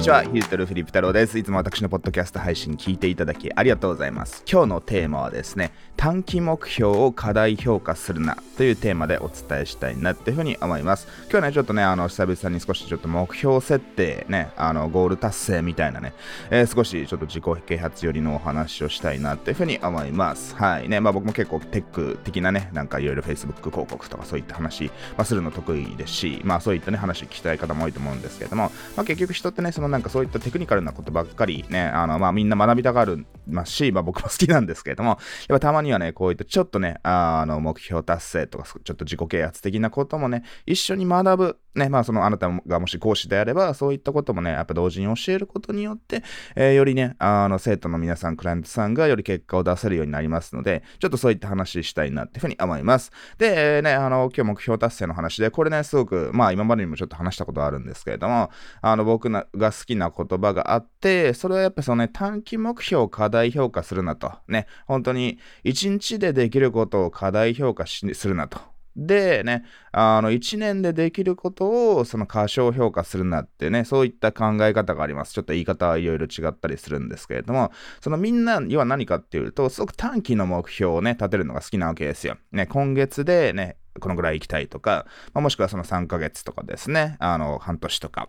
にちは、ヒルトルフィリップ太郎です。いつも私のポッドキャスト配信聞いていただきありがとうございます。今日のテーマはですね、短期目標を過大評価するなというテーマでお伝えしたいなっていうふうに思います。今日ね、ちょっとね、あの、久々に少しちょっと目標設定ね、あの、ゴール達成みたいなね、えー、少しちょっと自己啓発寄りのお話をしたいなっていうふうに思います。はい。ね、まあ僕も結構テック的なね、なんかいろいろ Facebook 広告とかそういった話、まあ、するの得意ですし、まあそういったね、話聞きたい方も多いと思うんですけども、まあ結局人ってね、そのなんかそういったテクニカルなことばっかりね、あの、まあみんな学びたがるますし、まあ僕も好きなんですけれども、やっぱたまにはね、こういったちょっとね、あの、目標達成とか、ちょっと自己啓発的なこともね、一緒に学ぶ。ね、まあそのあなたがもし講師であれば、そういったこともね、やっぱ同時に教えることによって、えー、よりね、あの、生徒の皆さん、クライアントさんがより結果を出せるようになりますので、ちょっとそういった話したいなっていうふうに思います。で、えー、ね、あの、今日目標達成の話で、これね、すごく、まあ今までにもちょっと話したことあるんですけれども、あの、僕が好きな言葉があって、それはやっぱそのね、短期目標を過大評価するなと。ね、本当に一日でできることを過大評価するなと。でね、あの、1年でできることを、その過小評価するなってね、そういった考え方があります。ちょっと言い方はいろいろ違ったりするんですけれども、そのみんなには何かっていうと、すごく短期の目標をね、立てるのが好きなわけですよ。ね、今月でね、このぐらい行きたいとか、まあ、もしくはその3ヶ月とかですね、あの、半年とか。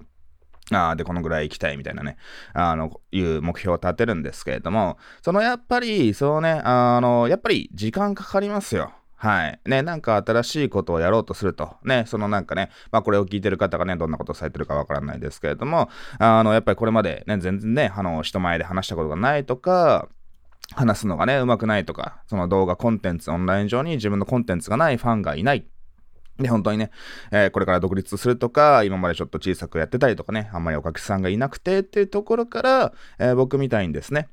あで、このぐらい行きたいみたいなね、あの、いう目標を立てるんですけれども、そのやっぱり、そうね、あの、やっぱり時間かかりますよ。はい。ね、なんか新しいことをやろうとすると。ね、そのなんかね、まあこれを聞いてる方がね、どんなことをされてるかわからないですけれども、あの、やっぱりこれまでね、全然ね、あの、人前で話したことがないとか、話すのがね、うまくないとか、その動画コンテンツ、オンライン上に自分のコンテンツがないファンがいない。で、本当にね、えー、これから独立するとか、今までちょっと小さくやってたりとかね、あんまりお客さんがいなくてっていうところから、えー、僕みたいにですね、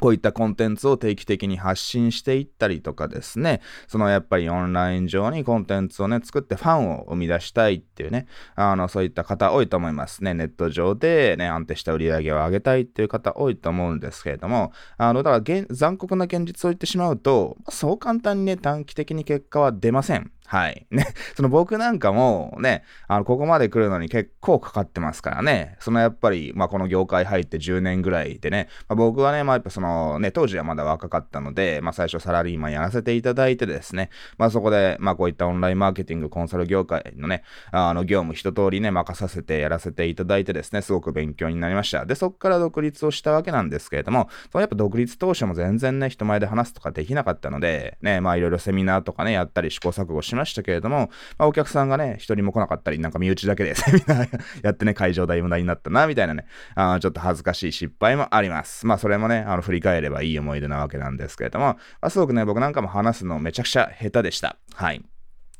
こういったコンテンツを定期的に発信していったりとかですね、そのやっぱりオンライン上にコンテンツをね、作ってファンを生み出したいっていうね、あの、そういった方多いと思いますね。ネット上でね、安定した売り上げを上げたいっていう方多いと思うんですけれども、あの、だから残酷な現実を言ってしまうと、そう簡単にね、短期的に結果は出ません。はい。ね。その僕なんかもね、あの、ここまで来るのに結構かかってますからね。そのやっぱり、まあこの業界入って10年ぐらいでね、まあ、僕はね、まあやっぱそのね、当時はまだ若かったので、まあ最初サラリーマンやらせていただいてですね、まあそこで、まあこういったオンラインマーケティングコンサル業界のね、あの業務一通りね、任させてやらせていただいてですね、すごく勉強になりました。で、そこから独立をしたわけなんですけれども、そのやっぱ独立当初も全然ね、人前で話すとかできなかったので、ね、まあいろいろセミナーとかね、やったり試行錯誤しましたけれども、まあ、お客さんがね、一人も来なかったり、なんか身内だけで セミナーやってね、会場代無駄になったな、みたいなね、あちょっと恥ずかしい失敗もあります。まあ、それもね、あの、振り返ればいい思い出なわけなんですけれども、まあ、すごくね、僕なんかも話すのめちゃくちゃ下手でした。はい。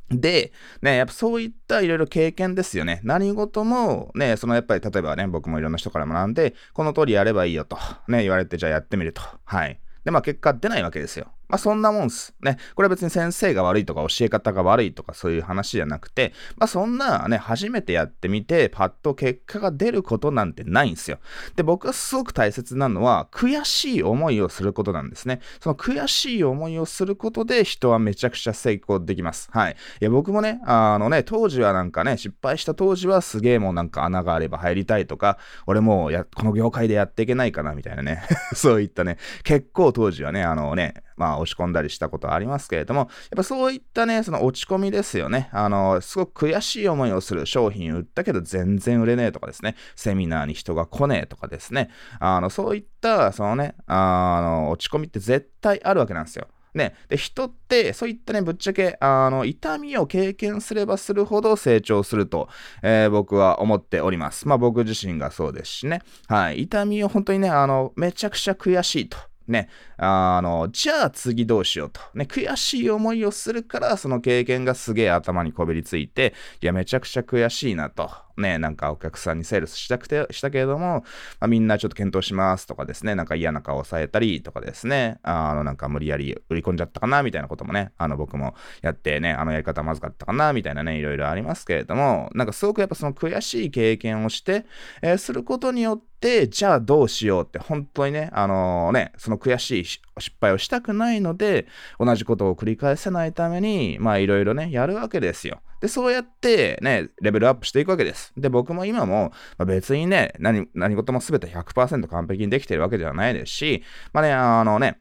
で、ね、やっぱそういったいろいろ経験ですよね。何事も、ね、そのやっぱり例えばね、僕もいろんな人から学んで、この通りやればいいよと、ね、言われて、じゃあやってみると。はい。で、まあ結果出ないわけですよ。まあそんなもんす。ね。これは別に先生が悪いとか教え方が悪いとかそういう話じゃなくて、まあそんなね、初めてやってみて、パッと結果が出ることなんてないんですよ。で、僕がすごく大切なのは、悔しい思いをすることなんですね。その悔しい思いをすることで人はめちゃくちゃ成功できます。はい。いや、僕もね、あのね、当時はなんかね、失敗した当時はすげえもうなんか穴があれば入りたいとか、俺もうや、この業界でやっていけないかなみたいなね。そういったね、結構当時はね、あのね、まあ、落ち込んだりしたことありますけれども、やっぱそういったね、その落ち込みですよね。あの、すごく悔しい思いをする商品売ったけど全然売れねえとかですね、セミナーに人が来ねえとかですね、あの、そういった、そのね、あの、落ち込みって絶対あるわけなんですよ。ね、で人ってそういったねぶっちゃけあの痛みを経験すればするほど成長すると、えー、僕は思っております。まあ僕自身がそうですしね。はい。痛みを本当にねあのめちゃくちゃ悔しいと。ね、あの、じゃあ次どうしようと。ね、悔しい思いをするから、その経験がすげえ頭にこびりついて、いや、めちゃくちゃ悔しいなと。ね、なんかお客さんにセールスしたくて、したけれども、まあ、みんなちょっと検討しますとかですね、なんか嫌な顔をされたりとかですね、あの、なんか無理やり売り込んじゃったかな、みたいなこともね、あの、僕もやってね、あのやり方まずかったかな、みたいなね、いろいろありますけれども、なんかすごくやっぱその悔しい経験をして、えー、することによって、じゃあどうしようって、本当にね、あのー、ね、その悔しい失敗をしたくないので、同じことを繰り返せないために、まあいろいろね、やるわけですよ。で、そうやってね、レベルアップしていくわけです。で、僕も今も、まあ、別にね、何、何事も全て100%完璧にできてるわけではないですし、まあね、あのね、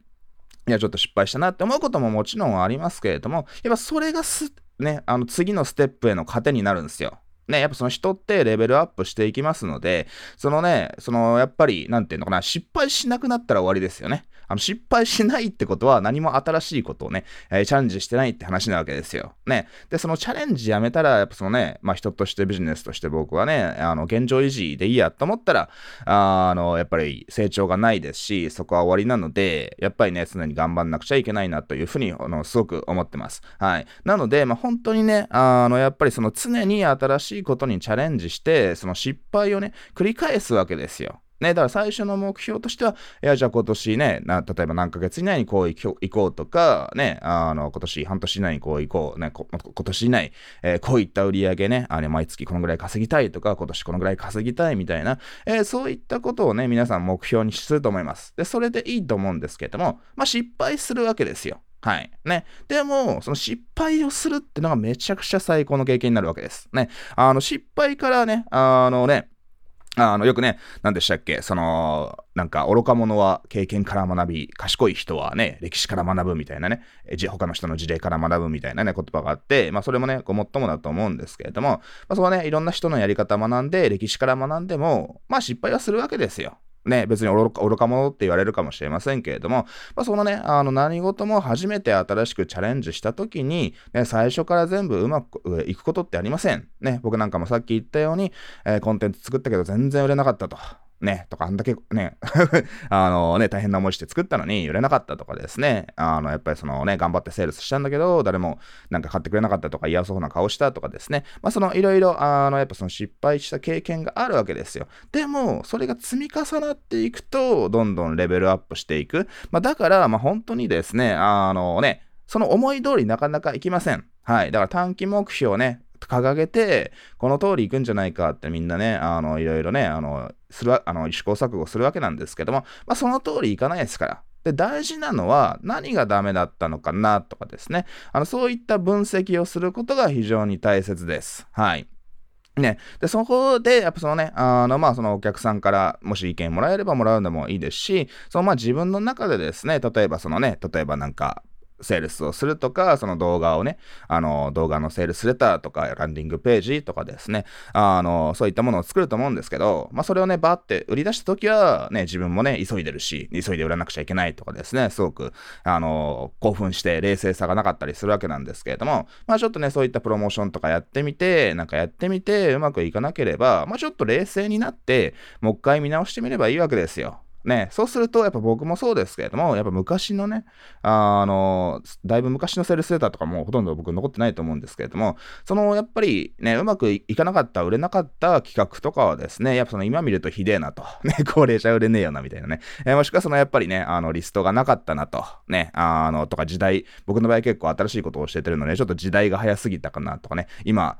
いや、ちょっと失敗したなって思うことももちろんありますけれども、やっぱそれがす、ね、あの次のステップへの糧になるんですよ。ね、やっぱその人ってレベルアップしていきますので、そのね、そのやっぱり、なんていうのかな、失敗しなくなったら終わりですよね。あの、失敗しないってことは何も新しいことをね、えー、チャレンジしてないって話なわけですよ。ね。で、そのチャレンジやめたら、やっぱそのね、まあ人としてビジネスとして僕はね、あの、現状維持でいいやと思ったら、あの、やっぱり成長がないですし、そこは終わりなので、やっぱりね、常に頑張んなくちゃいけないなというふうに、あの、すごく思ってます。はい。なので、まあ本当にね、あの、やっぱりその常に新しいいことにチャレンジして、その失敗をね、繰り返すわけですよ。ね、だから最初の目標としては、いや、じゃあ今年ね、な例えば何ヶ月以内にこう行こうとか、ね、あの、今年半年以内にこう行こう、ね、今年以内、えー、こういった売り上げね、あれ、毎月このぐらい稼ぎたいとか、今年このぐらい稼ぎたいみたいな、えー、そういったことをね、皆さん目標にすると思います。で、それでいいと思うんですけども、まあ、失敗するわけですよ。はい。ね。でも、その失敗をするってのがめちゃくちゃ最高の経験になるわけです。ね。あの、失敗からね、あのね、あの、よくね、何でしたっけその、なんか、愚か者は経験から学び、賢い人はね、歴史から学ぶみたいなね、他の人の事例から学ぶみたいなね、言葉があって、まあ、それもね、ごもっともだと思うんですけれども、まあ、そこはね、いろんな人のやり方学んで、歴史から学んでも、まあ、失敗はするわけですよ。ね、別に愚か者って言われるかもしれませんけれども、まあ、そのね、あの何事も初めて新しくチャレンジした時に、ね、最初から全部うまくいくことってありません。ね、僕なんかもさっき言ったように、えー、コンテンツ作ったけど全然売れなかったと。ね、とか、あんだけね、あのね、大変な思いして作ったのに売れなかったとかですね、あの、やっぱりそのね、頑張ってセールスしたんだけど、誰もなんか買ってくれなかったとか嫌そうな顔したとかですね、まあそのいろいろ、あの、やっぱその失敗した経験があるわけですよ。でも、それが積み重なっていくと、どんどんレベルアップしていく。まあだから、まあ本当にですね、あのね、その思い通りなかなかいきません。はい。だから短期目標ね、掲げて、この通り行くんじゃないかってみんなね、あの、いろいろね、あの、するあの試行錯誤するわけなんですけども、まあ、その通りいかないですから。で、大事なのは何がダメだったのかなとかですね。あの、そういった分析をすることが非常に大切です。はい。ね。で、そこで、やっぱそのね、あの、まあ、そのお客さんからもし意見もらえればもらうのもいいですし、そのまあ自分の中でですね、例えばそのね、例えばなんか、セールスをするとか、その動画をね、あの、動画のセールスレターとか、ランディングページとかですね、あの、そういったものを作ると思うんですけど、まあ、それをね、バーって売り出した時は、ね、自分もね、急いでるし、急いで売らなくちゃいけないとかですね、すごく、あの、興奮して冷静さがなかったりするわけなんですけれども、まあ、ちょっとね、そういったプロモーションとかやってみて、なんかやってみて、うまくいかなければ、まあ、ちょっと冷静になって、もう一回見直してみればいいわけですよ。ね、そうすると、やっぱ僕もそうですけれども、やっぱ昔のね、あの、だいぶ昔のセールスデータとかもほとんど僕残ってないと思うんですけれども、その、やっぱりね、うまくいかなかった、売れなかった企画とかはですね、やっぱその今見るとひでえなと。ね、高齢者売れねえよな、みたいなね。えー、もしくはそのやっぱりね、あの、リストがなかったなと。ね、あの、とか時代、僕の場合結構新しいことを教えてるので、ちょっと時代が早すぎたかなとかね、今、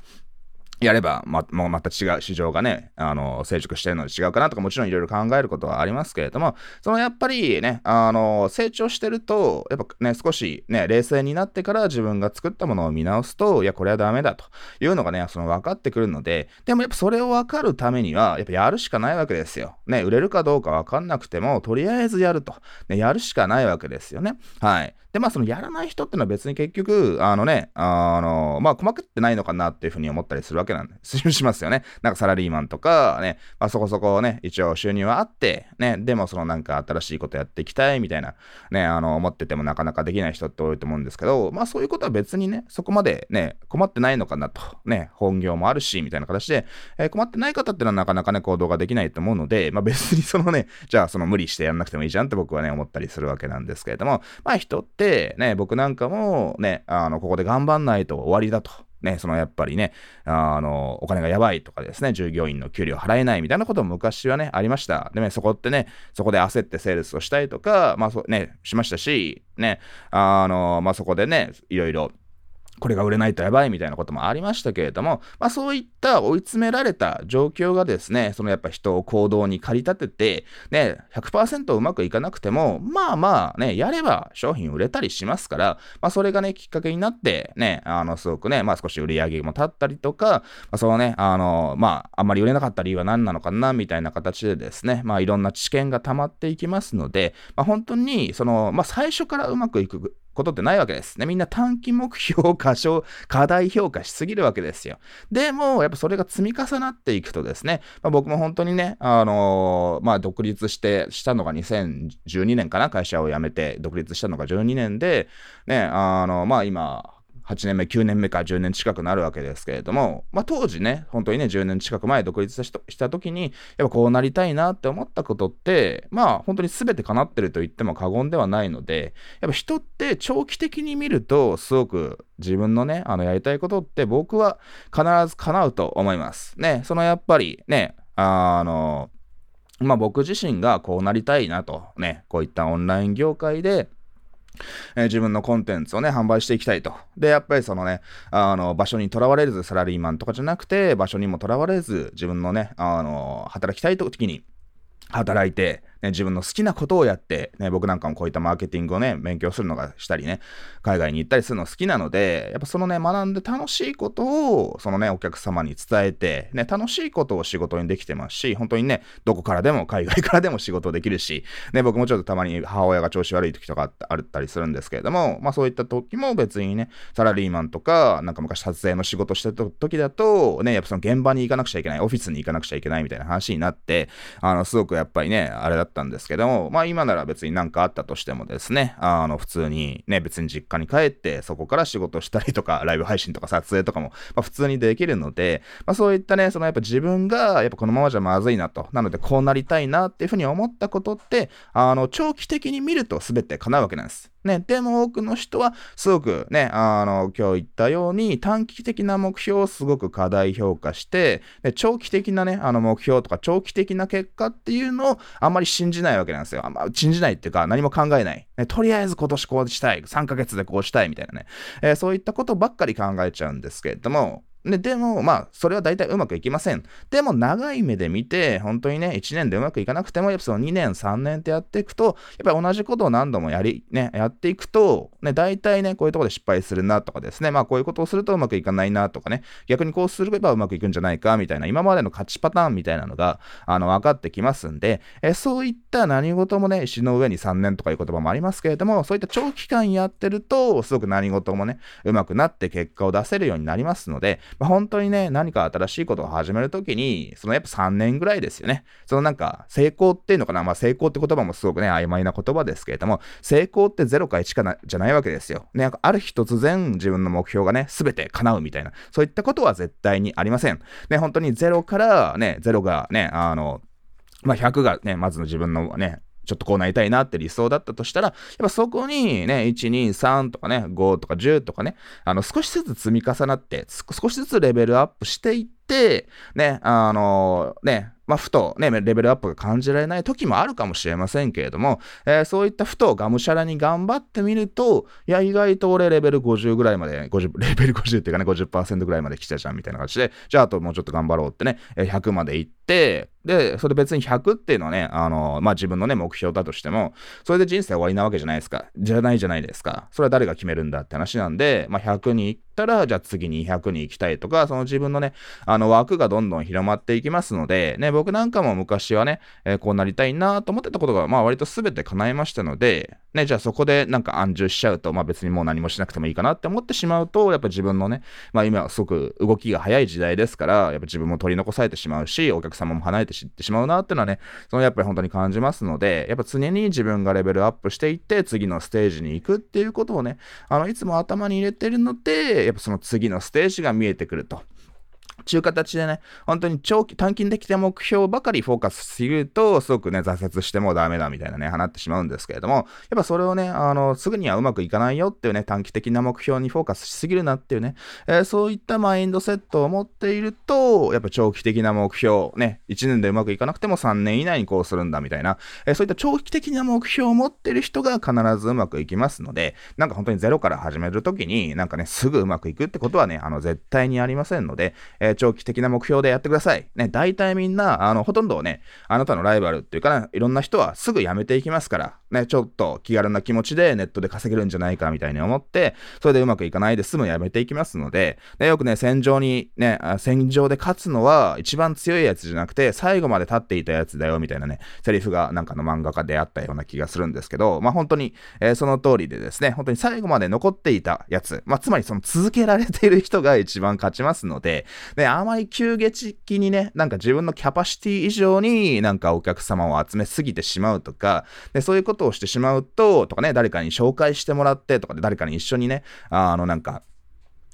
やれば、ま、もうまた違う市場がね、あの、成熟してるので違うかなとかもちろんいろいろ考えることはありますけれども、そのやっぱりね、あの、成長してると、やっぱね、少しね、冷静になってから自分が作ったものを見直すと、いや、これはダメだというのがね、その分かってくるので、でもやっぱそれを分かるためには、やっぱやるしかないわけですよ。ね、売れるかどうか分かんなくても、とりあえずやると。ね、やるしかないわけですよね。はい。で、まあ、そのやらない人ってのは別に結局、あのね、あの、まあ、細かってないのかなっていうふうに思ったりするわけなんです、しますよね。なんかサラリーマンとかね、まあ、そこそこね、一応収入はあって、ね、でもそのなんか新しいことやっていきたいみたいな、ね、あの、思っててもなかなかできない人って多いと思うんですけど、まあ、そういうことは別にね、そこまでね、困ってないのかなと、ね、本業もあるし、みたいな形で、えー、困ってない方ってのはなかなかね、行動ができないと思うので、まあ、別にそのね、じゃあその無理してやんなくてもいいじゃんって僕はね、思ったりするわけなんですけれども、まあ、人ってね、僕なんかもね、あの、ここで頑張んないと終わりだと。ね、そのやっぱりね、あの、お金がやばいとかですね、従業員の給料払えないみたいなことも昔はね、ありました。でね、そこってね、そこで焦ってセールスをしたりとか、まあそね、しましたし、ね、あの、まあそこでね、いろいろ、これが売れないとやばいみたいなこともありましたけれども、まあそういった追い詰められた状況がですね、そのやっぱ人を行動に駆り立てて、ね、100%うまくいかなくても、まあまあね、やれば商品売れたりしますから、まあそれがね、きっかけになって、ね、あの、すごくね、まあ少し売り上げも立ったりとか、まあそのね、あの、まああんまり売れなかった理由は何なのかな、みたいな形でですね、まあいろんな知見が溜まっていきますので、まあ本当に、その、まあ最初からうまくいくことってないわけです。ね、みんな短期目標を過小、過大評価しすぎるわけですよ。でも、やっぱそれが積み重なっていくとですね、まあ、僕も本当にね、あのー、まあ、独立して、したのが2012年かな、会社を辞めて、独立したのが12年で、ね、あの、まあ今、8年目、9年目か10年近くなるわけですけれども、まあ当時ね、本当にね、10年近く前独立した時に、やっぱこうなりたいなって思ったことって、まあ本当に全て叶ってると言っても過言ではないので、やっぱ人って長期的に見ると、すごく自分のね、あのやりたいことって僕は必ず叶うと思います。ね、そのやっぱりね、あの、まあ僕自身がこうなりたいなとね、こういったオンライン業界で、えー、自分のコンテンツをね、販売していきたいと。で、やっぱりそのね、あの、場所にとらわれず、サラリーマンとかじゃなくて、場所にもとらわれず、自分のね、あの、働きたい時に、働いて、ね、自分の好きなことをやって、ね、僕なんかもこういったマーケティングをね、勉強するのがしたりね、海外に行ったりするの好きなので、やっぱそのね、学んで楽しいことを、そのね、お客様に伝えて、ね、楽しいことを仕事にできてますし、本当にね、どこからでも、海外からでも仕事できるし、ね、僕もちょっとたまに母親が調子悪い時とかあったりするんですけれども、まあそういった時も別にね、サラリーマンとか、なんか昔撮影の仕事してた時だと、ね、やっぱその現場に行かなくちゃいけない、オフィスに行かなくちゃいけないみたいな話になって、あの、すごくやっぱりね、あれだったんですけども、まあ今なら別になんかあったとしてもですね、あの普通にね、別に実家に帰ってそこから仕事したりとか、ライブ配信とか撮影とかも、まあ、普通にできるので、まあそういったね、そのやっぱ自分がやっぱこのままじゃまずいなと、なのでこうなりたいなっていうふうに思ったことって、あの長期的に見ると全て叶うわけなんです。ね、でも多くの人はすごくね、あの、今日言ったように短期的な目標をすごく過大評価して、で長期的なね、あの目標とか長期的な結果っていうのをあんまり信じないわけなんですよ。あんま信じないっていうか何も考えない。ね、とりあえず今年こうしたい。3ヶ月でこうしたいみたいなね、えー、そういったことばっかり考えちゃうんですけれども、ででも、まあ、それは大体うまくいきません。でも、長い目で見て、本当にね、1年でうまくいかなくても、やっぱその2年、3年ってやっていくと、やっぱり同じことを何度もやり、ね、やっていくと、ね、大体ね、こういうところで失敗するなとかですね、まあ、こういうことをするとうまくいかないなとかね、逆にこうすればうまくいくんじゃないか、みたいな、今までの勝ちパターンみたいなのが、あの、分かってきますんで、えそういった何事もね、石の上に3年とかいう言葉もありますけれども、そういった長期間やってると、すごく何事もね、うまくなって結果を出せるようになりますので、まあ、本当にね、何か新しいことを始めるときに、そのやっぱ3年ぐらいですよね。そのなんか、成功っていうのかな、まあ成功って言葉もすごくね、曖昧な言葉ですけれども、成功って0か1かな、じゃないわけですよ。ね、ある日突然自分の目標がね、すべて叶うみたいな、そういったことは絶対にありません。ね、本当に0からね、0がね、あの、まあ、100がね、まずの自分のね、ちょっとこうなりたいなって理想だったとしたら、やっぱそこにね、1、2、3とかね、5とか10とかね、あの、少しずつ積み重なって、少しずつレベルアップしていって、ね、あの、ね、まあ、ふとね、レベルアップが感じられない時もあるかもしれませんけれども、えー、そういったふとがむしゃらに頑張ってみると、いや、意外と俺レベル50ぐらいまで、50、レベル50っていうかね、50%ぐらいまで来たじゃんみたいな感じで、じゃああともうちょっと頑張ろうってね、100まで行って、で、それ別に100っていうのはね、あの、まあ、自分のね、目標だとしても、それで人生終わりなわけじゃないですか。じゃないじゃないですか。それは誰が決めるんだって話なんで、まあ、100に行ったら、じゃあ次200に行きたいとか、その自分のね、あの枠がどんどん広まっていきますので、ね、僕なんかも昔はね、えー、こうなりたいなと思ってたことが、まあ割と全て叶いましたので、ね、じゃあそこでなんか安住しちゃうと、まあ別にもう何もしなくてもいいかなって思ってしまうと、やっぱ自分のね、まあ今はすごく動きが早い時代ですから、やっぱ自分も取り残されてしまうし、お客様も離れて知ってしまうなっていうのはね、そのやっぱり本当に感じますので、やっぱ常に自分がレベルアップしていって、次のステージに行くっていうことをね、あの、いつも頭に入れてるので、やっぱその次のステージが見えてくると。っちゅう形でね、本当に長期、短期的な目標ばかりフォーカスすると、すごくね、挫折してもダメだみたいなね、放ってしまうんですけれども、やっぱそれをね、あの、すぐにはうまくいかないよっていうね、短期的な目標にフォーカスしすぎるなっていうね、えー、そういったマインドセットを持っていると、やっぱ長期的な目標、ね、1年でうまくいかなくても3年以内にこうするんだみたいな、えー、そういった長期的な目標を持っている人が必ずうまくいきますので、なんか本当にゼロから始めるときに、なんかね、すぐうまくいくってことはね、あの、絶対にありませんので、えー、長期的な目標でやってください。ね、大体みんな、あの、ほとんどね、あなたのライバルっていうかね、いろんな人はすぐ辞めていきますから、ね、ちょっと気軽な気持ちでネットで稼げるんじゃないかみたいに思って、それでうまくいかないで済むやめていきますので、でよくね、戦場にね、戦場で勝つのは一番強いやつじゃなくて、最後まで立っていたやつだよみたいなね、セリフがなんかの漫画家であったような気がするんですけど、まあ本当に、えー、その通りでですね、本当に最後まで残っていたやつ、まあつまりその続けられている人が一番勝ちますので、ね、あまり急激にね、なんか自分のキャパシティ以上になんかお客様を集めすぎてしまうとか、でそういうことをしてしまうと、とかね、誰かに紹介してもらってとかで誰かに一緒にね、あのなんか、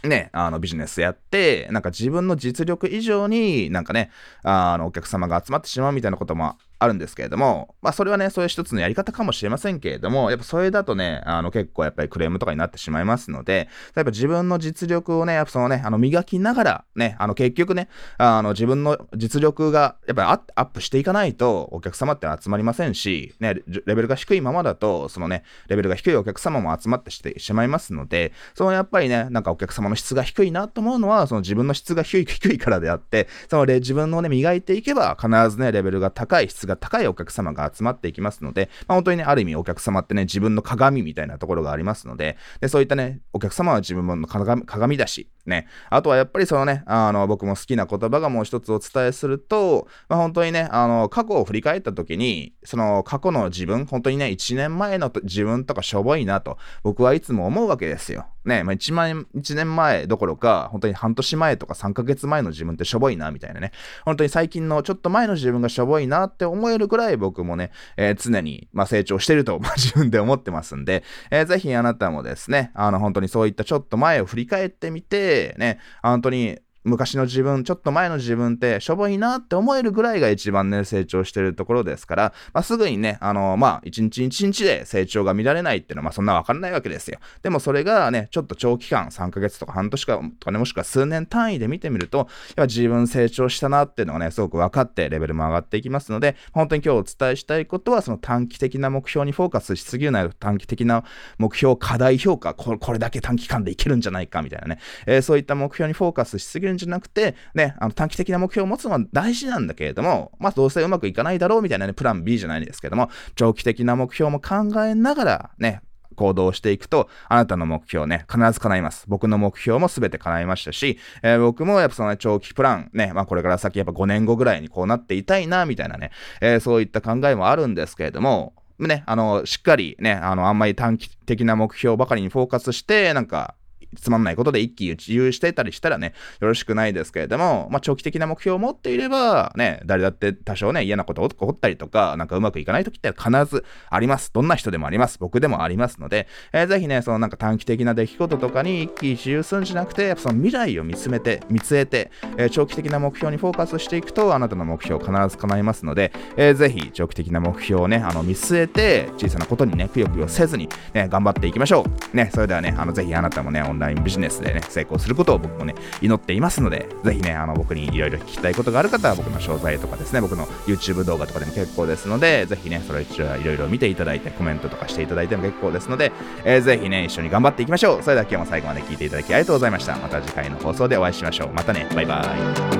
ね、あのビジネスやって、なんか自分の実力以上になんかね、あのお客様が集まってしまうみたいなこともあるんですけれども、まあそれはね、そういう一つのやり方かもしれませんけれども、やっぱそれだとね、あの結構やっぱりクレームとかになってしまいますので、やっぱ自分の実力をね、やっぱそのね、あの磨きながら、ね、あの結局ね、あの自分の実力がやっぱりアップしていかないとお客様って集まりませんし、ね、レベルが低いままだと、そのね、レベルが低いお客様も集まってしてしまいますので、そのやっぱりね、なんかお客様の質が低いなと思うのは、その自分の質が低いからであって、その自分のね、磨いていけば必ずね、レベルが高い、質がが高いお客様が集まっていきますので、まあ、本当にね、ある意味お客様ってね、自分の鏡みたいなところがありますので、でそういったね、お客様は自分の鏡だし、ね、あとはやっぱりそのね、あの、僕も好きな言葉がもう一つお伝えすると、まあ、本当にね、あの、過去を振り返った時に、その過去の自分、本当にね、1年前の自分とかしょぼいなと、僕はいつも思うわけですよ。ね、まあ、1万、1年前どころか、本当に半年前とか3ヶ月前の自分ってしょぼいな、みたいなね。本当に最近のちょっと前の自分がしょぼいなって思えるくらい僕もね、えー、常に、まあ、成長してると、まあ、自分で思ってますんで、えー、ぜひあなたもですね、あの、本当にそういったちょっと前を振り返ってみて、で、ね、アントニー昔の自分、ちょっと前の自分ってしょぼいなって思えるぐらいが一番ね、成長してるところですから、まあ、すぐにね、あの、まあ、一日一日で成長が見られないっていうのは、まあ、そんなわかんないわけですよ。でもそれがね、ちょっと長期間、3ヶ月とか半年か、とかね、もしくは数年単位で見てみると、やっぱ自分成長したなっていうのがね、すごく分かってレベルも上がっていきますので、本当に今日お伝えしたいことは、その短期的な目標にフォーカスしすぎるなよ。短期的な目標、課題評価、これこれだけ短期間でいけるんじゃないかみたいなね、えー、そういった目標にフォーカスしすぎるんじゃなくて、ね、あの短期的な目標を持つのは大事なんだけれども、まあどうせうまくいかないだろうみたいなね、プラン B じゃないですけども、長期的な目標も考えながらね、行動していくと、あなたの目標ね、必ず叶います。僕の目標も全て叶いましたし、えー、僕もやっぱその、長期プラン、ね、まあこれから先やっぱ5年後ぐらいにこうなっていたいな、みたいなね、えー、そういった考えもあるんですけれども、ね、あの、しっかりね、あの、あんまり短期的な目標ばかりにフォーカスして、なんか、つまんないことで一喜一憂してたりしたらね、よろしくないですけれども、まあ、長期的な目標を持っていれば、ね、誰だって多少ね、嫌なこと起こったりとか、なんかうまくいかない時って必ずあります。どんな人でもあります。僕でもありますので、えー、ぜひね、そのなんか短期的な出来事とかに一喜一憂するんじゃなくて、やっぱその未来を見つめて、見据えて、えー、長期的な目標にフォーカスしていくと、あなたの目標必ず叶いますので、えー、ぜひ長期的な目標をね、あの見据えて、小さなことにね、くよくよせずに、ね、頑張っていきましょう。ね、それではね、あのぜひあなたもね、ラインビジネスでね、成功することを僕もね、祈っていますので、ぜひね、あの、僕にいろいろ聞きたいことがある方は、僕の詳細とかですね、僕の YouTube 動画とかでも結構ですので、ぜひね、それ一応いろいろ見ていただいて、コメントとかしていただいても結構ですので、えー、ぜひね、一緒に頑張っていきましょう。それでは今日も最後まで聞いていただきありがとうございました。また次回の放送でお会いしましょう。またね、バイバ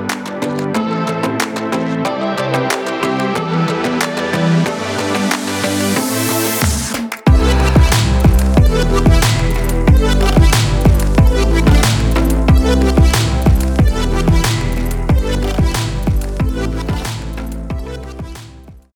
イ。